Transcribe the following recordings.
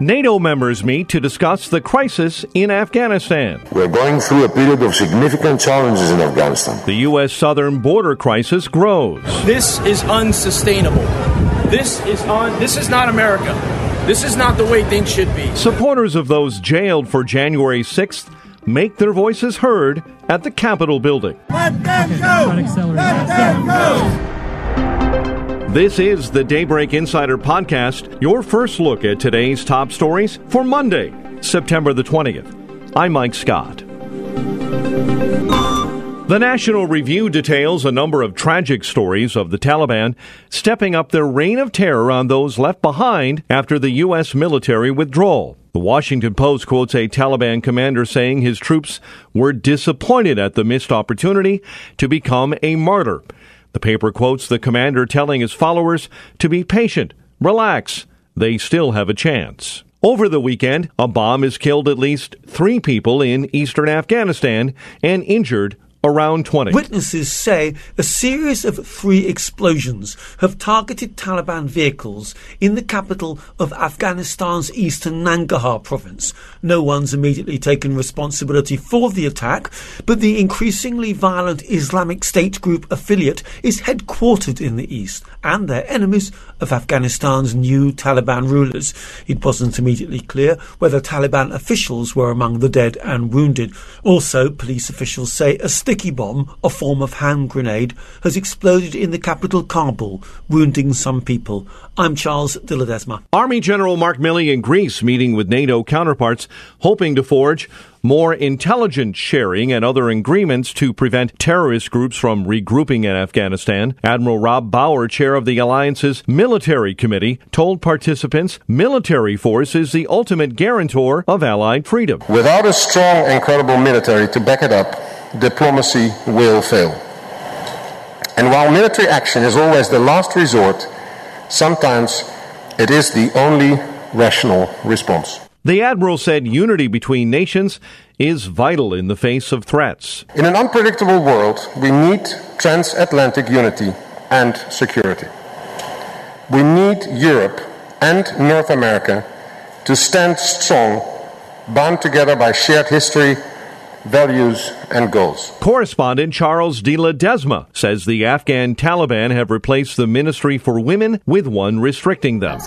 NATO members meet to discuss the crisis in Afghanistan. We're going through a period of significant challenges in Afghanistan. The U.S. southern border crisis grows. This is unsustainable. This is on. This is not America. This is not the way things should be. Supporters of those jailed for January 6th make their voices heard at the Capitol building. Let them go! Let them go! This is the Daybreak Insider Podcast, your first look at today's top stories for Monday, September the 20th. I'm Mike Scott. The National Review details a number of tragic stories of the Taliban stepping up their reign of terror on those left behind after the U.S. military withdrawal. The Washington Post quotes a Taliban commander saying his troops were disappointed at the missed opportunity to become a martyr. The paper quotes the commander telling his followers to be patient, relax, they still have a chance. Over the weekend, a bomb has killed at least three people in eastern Afghanistan and injured around 20. Witnesses say a series of three explosions have targeted Taliban vehicles in the capital of Afghanistan's eastern Nangarhar province. No one's immediately taken responsibility for the attack, but the increasingly violent Islamic State group affiliate is headquartered in the east, and they're enemies of Afghanistan's new Taliban rulers. It wasn't immediately clear whether Taliban officials were among the dead and wounded. Also, police officials say a stick sticky bomb, a form of hand grenade, has exploded in the capital Kabul, wounding some people. I'm Charles de Ledesma. Army General Mark Milley in Greece meeting with NATO counterparts, hoping to forge more intelligence sharing and other agreements to prevent terrorist groups from regrouping in Afghanistan. Admiral Rob Bauer, chair of the alliance's military committee, told participants military force is the ultimate guarantor of Allied freedom. Without a strong and credible military to back it up, diplomacy will fail. And while military action is always the last resort, sometimes it is the only rational response. The Admiral said unity between nations is vital in the face of threats. In an unpredictable world, we need transatlantic unity and security. We need Europe and North America to stand strong, bound together by shared history values, and goals. Correspondent Charles de Ledesma says the Afghan Taliban have replaced the Ministry for Women with one restricting them.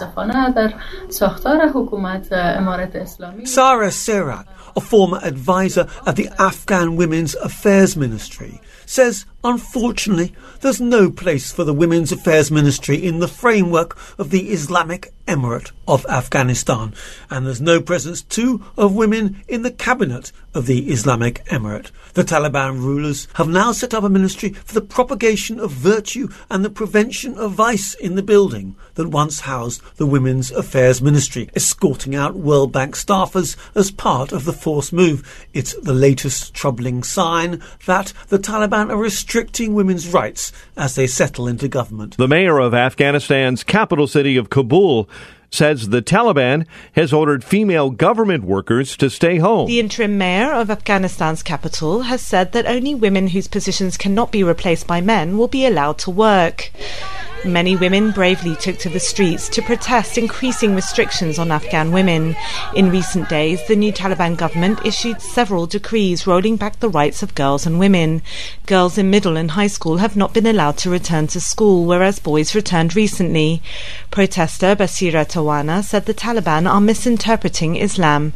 Sarah Serat, a former advisor at the Afghan Women's Affairs Ministry, says unfortunately there's no place for the Women's Affairs Ministry in the framework of the Islamic Emirate of Afghanistan, and there's no presence too of women in the cabinet of the Islamic Emirate. The Taliban rulers have now set up a ministry for the propagation of virtue and the prevention of vice in the building that once housed the Women's Affairs Ministry, escorting out World Bank staffers as part of the forced move. It's the latest troubling sign that the Taliban are restricting women's rights as they settle into government. The mayor of Afghanistan's capital city of Kabul says the Taliban has ordered female government workers to stay home. The interim mayor of Afghanistan's capital has said that only women whose positions cannot be replaced by men will be allowed to work. Many women bravely took to the streets to protest increasing restrictions on Afghan women. In recent days, the new Taliban government issued several decrees rolling back the rights of girls and women. Girls in middle and high school have not been allowed to return to school, whereas boys returned recently. Protester Basira Tawana said the Taliban are misinterpreting Islam.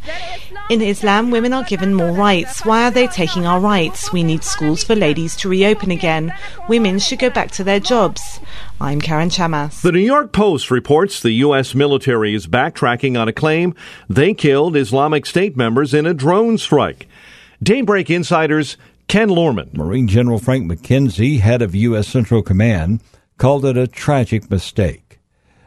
In Islam, women are given more rights. Why are they taking our rights? We need schools for ladies to reopen again. Women should go back to their jobs. I'm Karen Chammas. The New York Post reports the U.S. military is backtracking on a claim they killed Islamic State members in a drone strike. Daybreak Insiders Ken Lorman. Marine General Frank McKenzie, head of U.S. Central Command, called it a tragic mistake.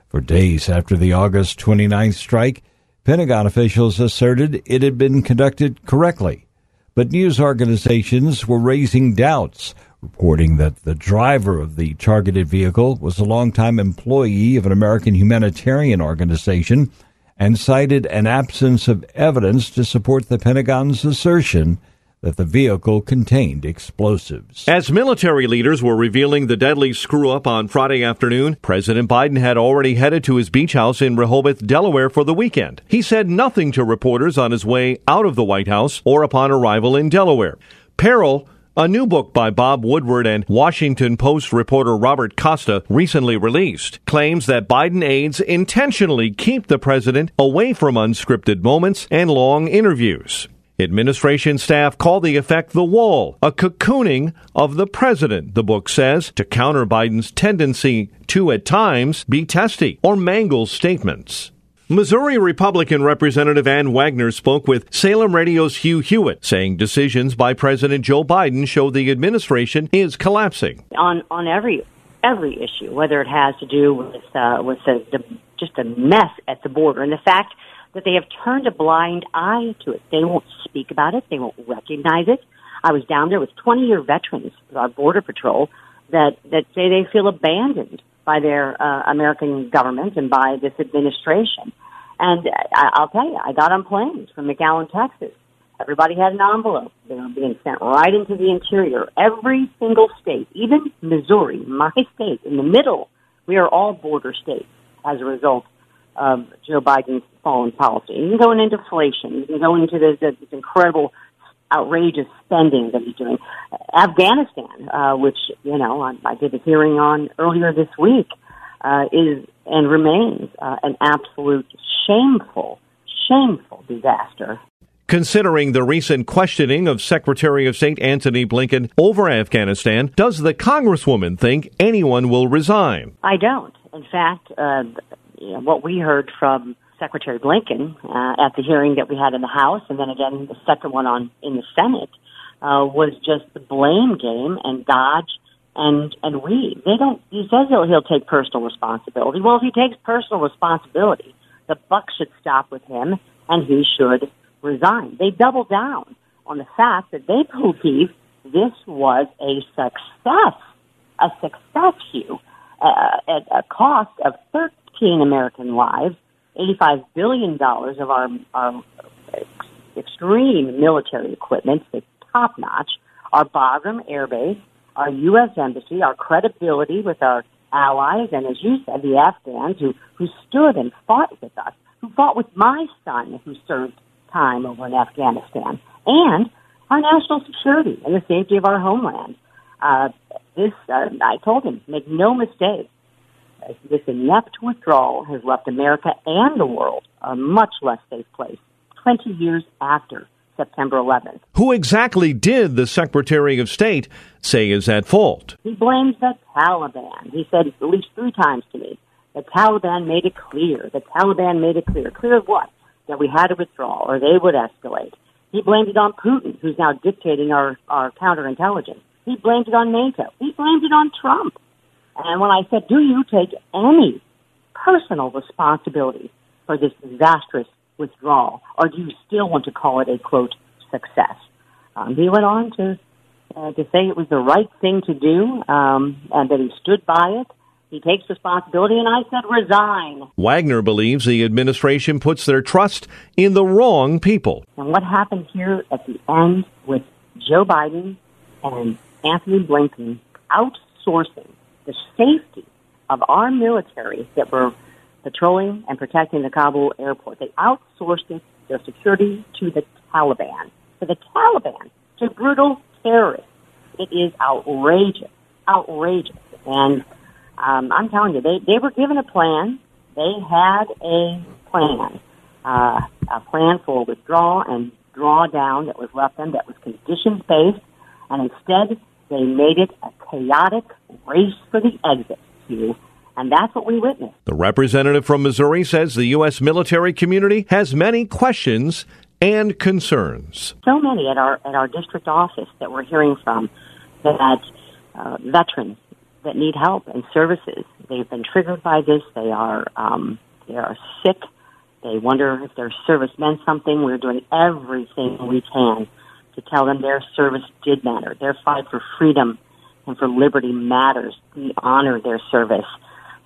For days after the August 29th strike, Pentagon officials asserted it had been conducted correctly. But news organizations were raising doubts, reporting that the driver of the targeted vehicle was a longtime employee of an American humanitarian organization and cited an absence of evidence to support the Pentagon's assertion that the vehicle contained explosives. As military leaders were revealing the deadly screw up on Friday afternoon, President Biden had already headed to his beach house in Rehoboth, Delaware for the weekend. He said nothing to reporters on his way out of the White House or upon arrival in Delaware. Peril a new book by Bob Woodward and Washington Post reporter Robert Costa recently released claims that Biden aides intentionally keep the president away from unscripted moments and long interviews. Administration staff call the effect the wall, a cocooning of the president, the book says, to counter Biden's tendency to, at times, be testy or mangle statements. Missouri Republican Representative Ann Wagner spoke with Salem Radio's Hugh Hewitt, saying decisions by President Joe Biden show the administration is collapsing. On on every every issue, whether it has to do with uh, with the, the, just a mess at the border and the fact that they have turned a blind eye to it. They won't speak about it. They won't recognize it. I was down there with 20 year veterans of our border patrol that, that say they feel abandoned by their uh, American government and by this administration. And I, I'll tell you, I got on planes from McAllen, Texas. Everybody had an envelope. They were being sent right into the interior. Every single state, even Missouri, my state, in the middle, we are all border states as a result of Joe Biden's foreign policy. You can go into inflation. You can go into this, this incredible, outrageous spending that he's doing. Afghanistan, uh, which you know I, I did a hearing on earlier this week, uh, is and remains uh, an absolute shameful, shameful disaster. Considering the recent questioning of Secretary of State Antony Blinken over Afghanistan, does the Congresswoman think anyone will resign? I don't. In fact, uh, you know, what we heard from Secretary Blinken uh, at the hearing that we had in the House, and then again the second one on in the Senate, uh, was just the blame game and dodge and and we. They don't. He says he'll he'll take personal responsibility. Well, if he takes personal responsibility, the buck should stop with him, and he should resign. They double down on the fact that they believe this was a success, a success, Hugh, uh, at a cost of 13 American lives $85 billion of our, our extreme military equipment that's top notch, our Bagram Air Base, our U.S. Embassy, our credibility with our allies, and as you said, the Afghans who, who stood and fought with us, who fought with my son who served time over in Afghanistan, and our national security and the safety of our homeland. Uh, this, uh, I told him, make no mistake, this inept withdrawal has left America and the world a much less safe place 20 years after September 11th. Who exactly did the Secretary of State say is at fault? He blames the Taliban. He said at least three times to me, the Taliban made it clear. The Taliban made it clear. Clear of what? That we had to withdraw or they would escalate. He blamed it on Putin, who's now dictating our, our counterintelligence. He blamed it on NATO. He blamed it on Trump. And when I said, do you take any personal responsibility for this disastrous withdrawal, or do you still want to call it a quote success? Um, he went on to uh, to say it was the right thing to do, um, and that he stood by it. He takes responsibility, and I said resign. Wagner believes the administration puts their trust in the wrong people. And what happened here at the end with Joe Biden and Antony Blinken outsourcing the safety of our military that were patrolling and protecting the Kabul airport. They outsourced it, their security to the Taliban. To the Taliban, to brutal terrorists. It is outrageous, outrageous. And um, I'm telling you, they, they were given a plan. They had a plan, uh, a plan for withdrawal and drawdown that was left them that was conditions based. And instead, they made it a chaotic race for the exit, Hugh. And that's what we witnessed. The representative from Missouri says the U.S. military community has many questions and concerns. So many at our at our district office that we're hearing from that uh, veterans that need help and services they've been triggered by this. They are um, they are sick. They wonder if their service meant something. We're doing everything we can to tell them their service did matter. Their fight for freedom and for liberty matters. We honor their service,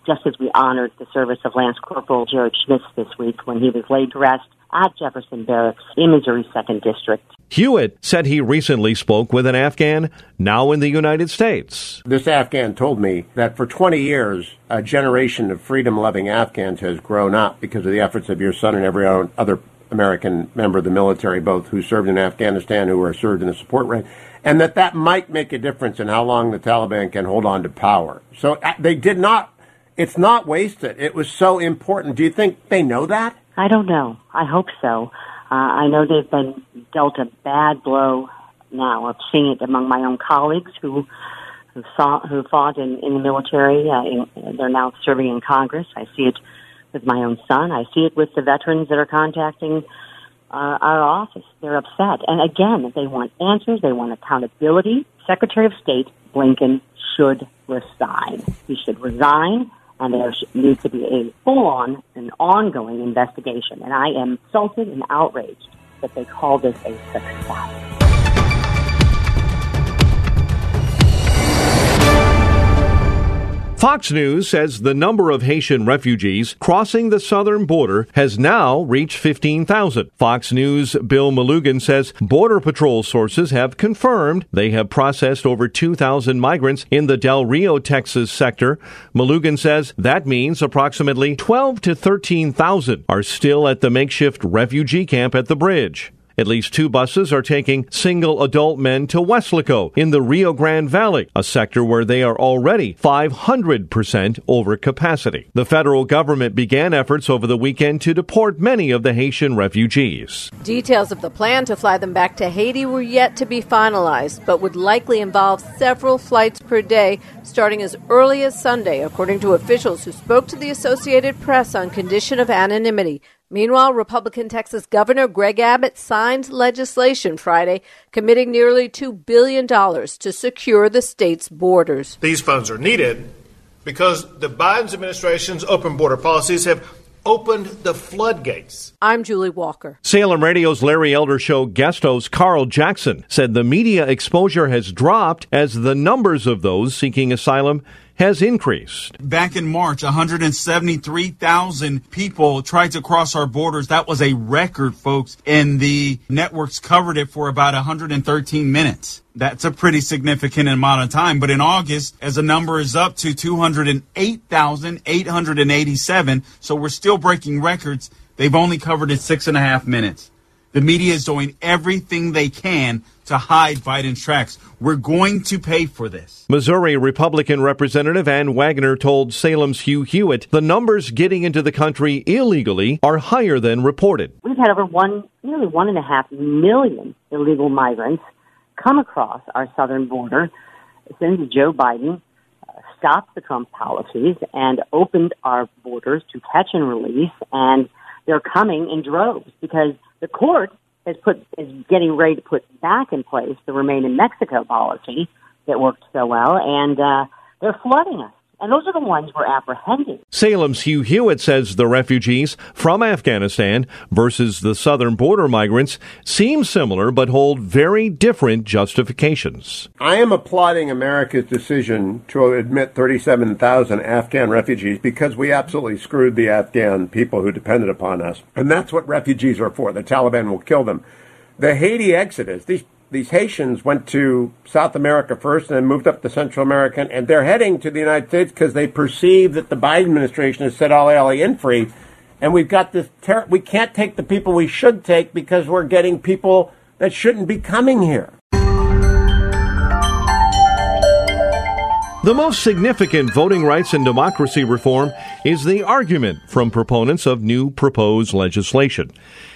just as we honored the service of Lance Corporal Jared Schmitz this week when he was laid to rest at Jefferson Barracks in Missouri 2nd District. Hewitt said he recently spoke with an Afghan now in the United States. This Afghan told me that for 20 years, a generation of freedom loving Afghans has grown up because of the efforts of your son and every other American member of the military, both who served in Afghanistan, who are served in the support rank, and that that might make a difference in how long the Taliban can hold on to power. So uh, they did not, it's not wasted. It was so important. Do you think they know that? I don't know. I hope so. Uh, I know they've been dealt a bad blow now. I've seen it among my own colleagues who who, saw, who fought in, in the military. Uh, in, they're now serving in Congress. I see it with my own son. I see it with the veterans that are contacting uh, our office. They're upset. And again, they want answers. They want accountability. Secretary of State Blinken should resign. He should resign and there needs to be a full-on and ongoing investigation. And I am insulted and outraged that they call this a success. Fox News says the number of Haitian refugees crossing the southern border has now reached 15,000. Fox News' Bill Melugin says Border Patrol sources have confirmed they have processed over 2,000 migrants in the Del Rio, Texas sector. Melugin says that means approximately 12 to 13,000 are still at the makeshift refugee camp at the bridge. At least two buses are taking single adult men to Weslaco in the Rio Grande Valley, a sector where they are already 500% over capacity. The federal government began efforts over the weekend to deport many of the Haitian refugees. Details of the plan to fly them back to Haiti were yet to be finalized, but would likely involve several flights per day starting as early as Sunday, according to officials who spoke to the Associated Press on condition of anonymity. Meanwhile, Republican Texas Governor Greg Abbott signed legislation Friday committing nearly $2 billion to secure the state's borders. These funds are needed because the Biden administration's open border policies have opened the floodgates. I'm Julie Walker. Salem Radio's Larry Elder Show guest host Carl Jackson said the media exposure has dropped as the numbers of those seeking asylum has increased. Back in March, 173,000 people tried to cross our borders. That was a record, folks, and the networks covered it for about 113 minutes. That's a pretty significant amount of time. But in August, as the number is up to 208,887, so we're still breaking records, they've only covered it six and a half minutes. The media is doing everything they can to hide Biden's tracks. We're going to pay for this. Missouri Republican Representative Ann Wagner told Salem's Hugh Hewitt the numbers getting into the country illegally are higher than reported. We've had over one, nearly one and a half million illegal migrants come across our southern border since Joe Biden uh, stopped the Trump policies and opened our borders to catch and release. And they're coming in droves because the court has put is getting ready to put back in place the remain in Mexico policy that worked so well, and uh, they're flooding us. And those are the ones we're apprehending. Salem's Hugh Hewitt says the refugees from Afghanistan versus the southern border migrants seem similar but hold very different justifications. I am applauding America's decision to admit 37,000 Afghan refugees because we absolutely screwed the Afghan people who depended upon us. And that's what refugees are for. The Taliban will kill them. The Haiti exodus, these these Haitians went to South America first and then moved up to Central America, and they're heading to the United States because they perceive that the Biden administration has set all alien free, and we've got this. Ter- we can't take the people we should take because we're getting people that shouldn't be coming here. The most significant voting rights and democracy reform is the argument from proponents of new proposed legislation.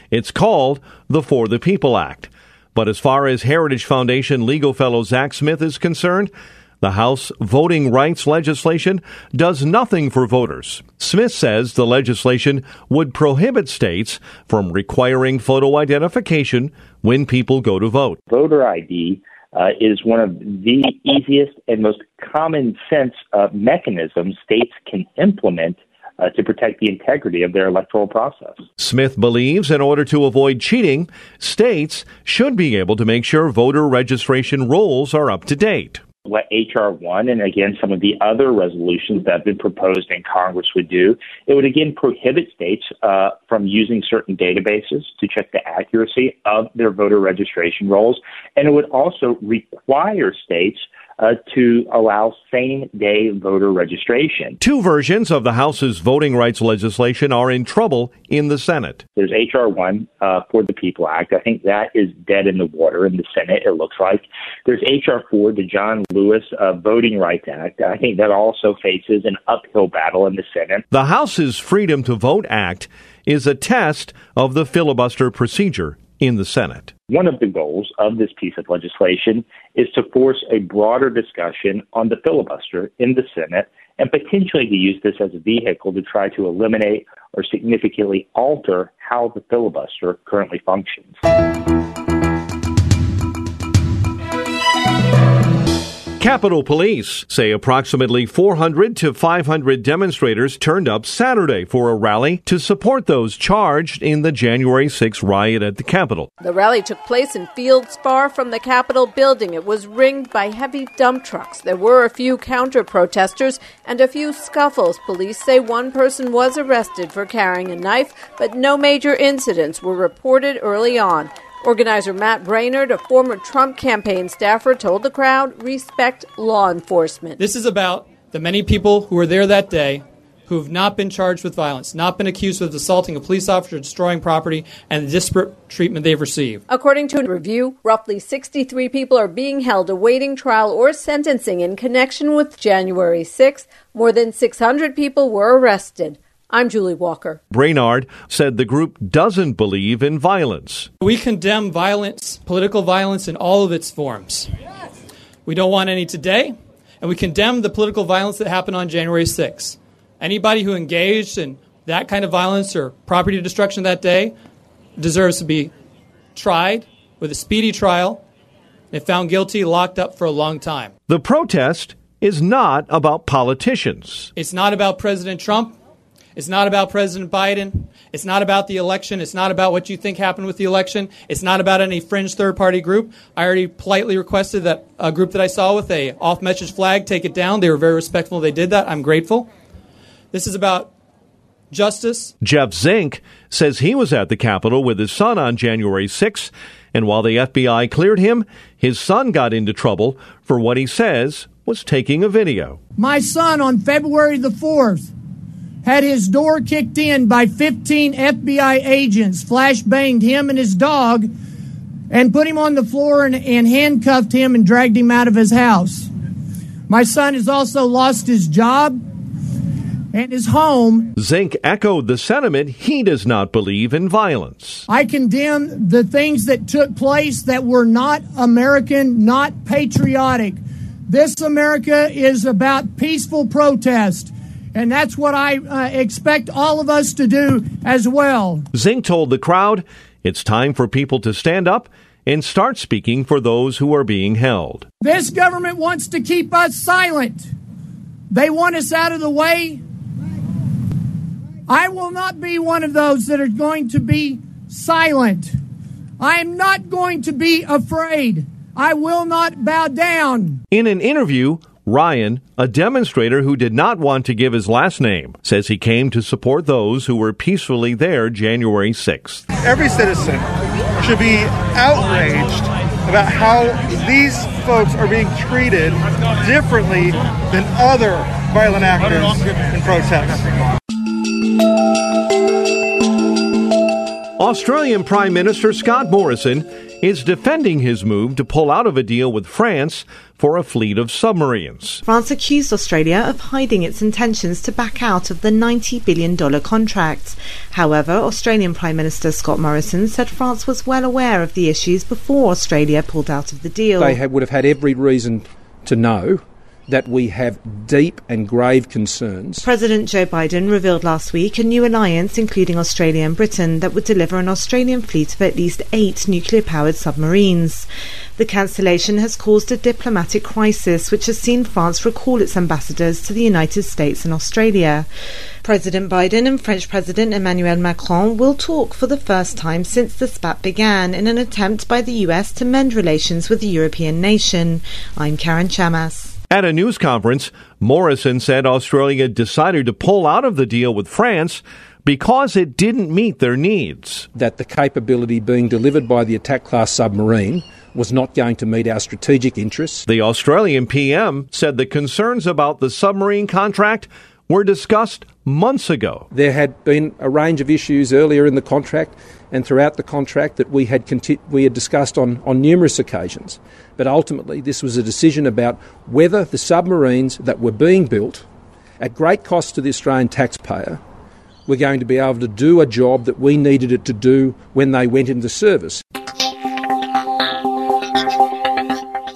It's called the For the People Act. But as far as Heritage Foundation legal fellow Zach Smith is concerned, the House voting rights legislation does nothing for voters. Smith says the legislation would prohibit states from requiring photo identification when people go to vote. Voter ID uh, is one of the easiest and most common sense uh, mechanisms states can implement uh, to protect the integrity of their electoral process. Smith believes in order to avoid cheating, states should be able to make sure voter registration rolls are up to date what HR 1 and again some of the other resolutions that have been proposed in Congress would do. It would again prohibit states uh, from using certain databases to check the accuracy of their voter registration rolls, and it would also require states uh, to allow same day voter registration. Two versions of the House's voting rights legislation are in trouble in the Senate. There's H.R. 1 uh, for the People Act. I think that is dead in the water in the Senate, it looks like. There's H.R. 4, the John Lewis uh, Voting Rights Act. I think that also faces an uphill battle in the Senate. The House's Freedom to Vote Act is a test of the filibuster procedure in the Senate. One of the goals of this piece of legislation is to force a broader discussion on the filibuster in the Senate and potentially to use this as a vehicle to try to eliminate or significantly alter how the filibuster currently functions. Capitol Police say approximately 400 to 500 demonstrators turned up Saturday for a rally to support those charged in the January 6 riot at the Capitol. The rally took place in fields far from the Capitol building. It was ringed by heavy dump trucks. There were a few counter protesters and a few scuffles. Police say one person was arrested for carrying a knife, but no major incidents were reported early on. Organizer Matt Braynard, a former Trump campaign staffer, told the crowd respect law enforcement. This is about the many people who were there that day who have not been charged with violence, not been accused of assaulting a police officer, destroying property, and the disparate treatment they've received. According to a review, roughly 63 people are being held awaiting trial or sentencing in connection with January 6th. More than 600 people were arrested. I'm Julie Walker. Braynard said the group doesn't believe in violence. We condemn violence, political violence in all of its forms. We don't want any today, and we condemn the political violence that happened on January 6th. Anybody who engaged in that kind of violence or property destruction that day deserves to be tried with a speedy trial and found guilty, locked up for a long time. The protest is not about politicians. It's not about President Trump. It's not about President Biden. It's not about the election. It's not about what you think happened with the election. It's not about any fringe third party group. I already politely requested that a group that I saw with a off message flag take it down. They were very respectful. They did that. I'm grateful. This is about justice. Jeff Zink says he was at the Capitol with his son on January 6, and while the FBI cleared him, his son got into trouble for what he says was taking a video. My son on February the 4th had his door kicked in by 15 FBI agents, flash banged him and his dog, and put him on the floor and, and, handcuffed him and dragged him out of his house. My son has also lost his job and his home. Zink echoed the sentiment he does not believe in violence. I condemn the things that took place that were not American, not patriotic. This America is about peaceful protest. And that's what I uh, expect all of us to do as well. Zink told the crowd it's time for people to stand up and start speaking for those who are being held. This government wants to keep us silent. They want us out of the way. I will not be one of those that are going to be silent. I am not going to be afraid. I will not bow down. In an interview, Ryan, a demonstrator who did not want to give his last name, says he came to support those who were peacefully there January 6th. Every citizen should be outraged about how these folks are being treated differently than other violent actors in protest. Australian Prime Minister Scott Morrison is defending his move to pull out of a deal with France for a fleet of submarines. France accused Australia of hiding its intentions to back out of the $90 billion contract. However, Australian Prime Minister Scott Morrison said France was well aware of the issues before Australia pulled out of the deal. They would have had every reason to know that we have deep and grave concerns. President Joe Biden revealed last week a new alliance, including Australia and Britain, that would deliver an Australian fleet of at least eight nuclear powered submarines. The cancellation has caused a diplomatic crisis, which has seen France recall its ambassadors to the United States and Australia. President Biden and French President Emmanuel Macron will talk for the first time since the spat began in an attempt by the US to mend relations with the European nation. I'm Karen Chammas. At a news conference, Morrison said Australia decided to pull out of the deal with France because it didn't meet their needs. That the capability being delivered by the attack class submarine was not going to meet our strategic interests. The Australian PM said the concerns about the submarine contract were discussed months ago. There had been a range of issues earlier in the contract and throughout the contract that we had conti- we had discussed on, on numerous occasions. But ultimately, this was a decision about whether the submarines that were being built at great cost to the Australian taxpayer were going to be able to do a job that we needed it to do when they went into service.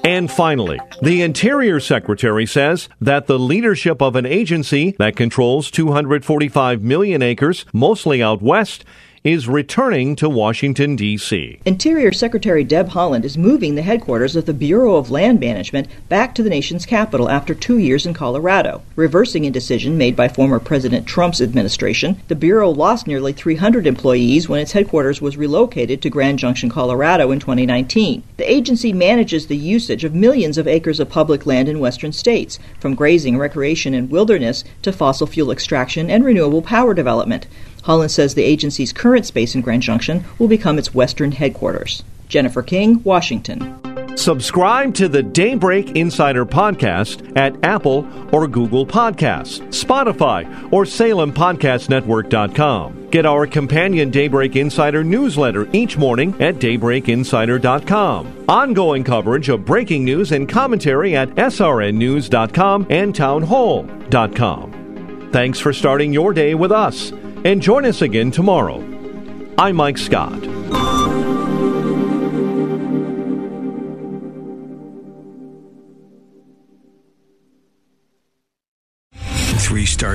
And finally, the Interior Secretary says that the leadership of an agency that controls 245 million acres, mostly out west, is returning to Washington, D.C. Interior Secretary Deb Haaland is moving the headquarters of the Bureau of Land Management back to the nation's capital after two years in Colorado. Reversing a decision made by former President Trump's administration, the Bureau lost nearly 300 employees when its headquarters was relocated to Grand Junction, Colorado in 2019. The agency manages the usage of millions of acres of public land in western states, from grazing, recreation, and wilderness to fossil fuel extraction and renewable power development. Haaland says the agency's current space in Grand Junction will become its western headquarters. Jennifer King, Washington. Subscribe to the Daybreak Insider podcast at Apple or Google Podcasts, Spotify, or SalemPodcastNetwork.com. Get our companion Daybreak Insider newsletter each morning at DaybreakInsider.com. Ongoing coverage of breaking news and commentary at SRNNews.com and TownHall.com. Thanks for starting your day with us and join us again tomorrow. I'm Mike Scott.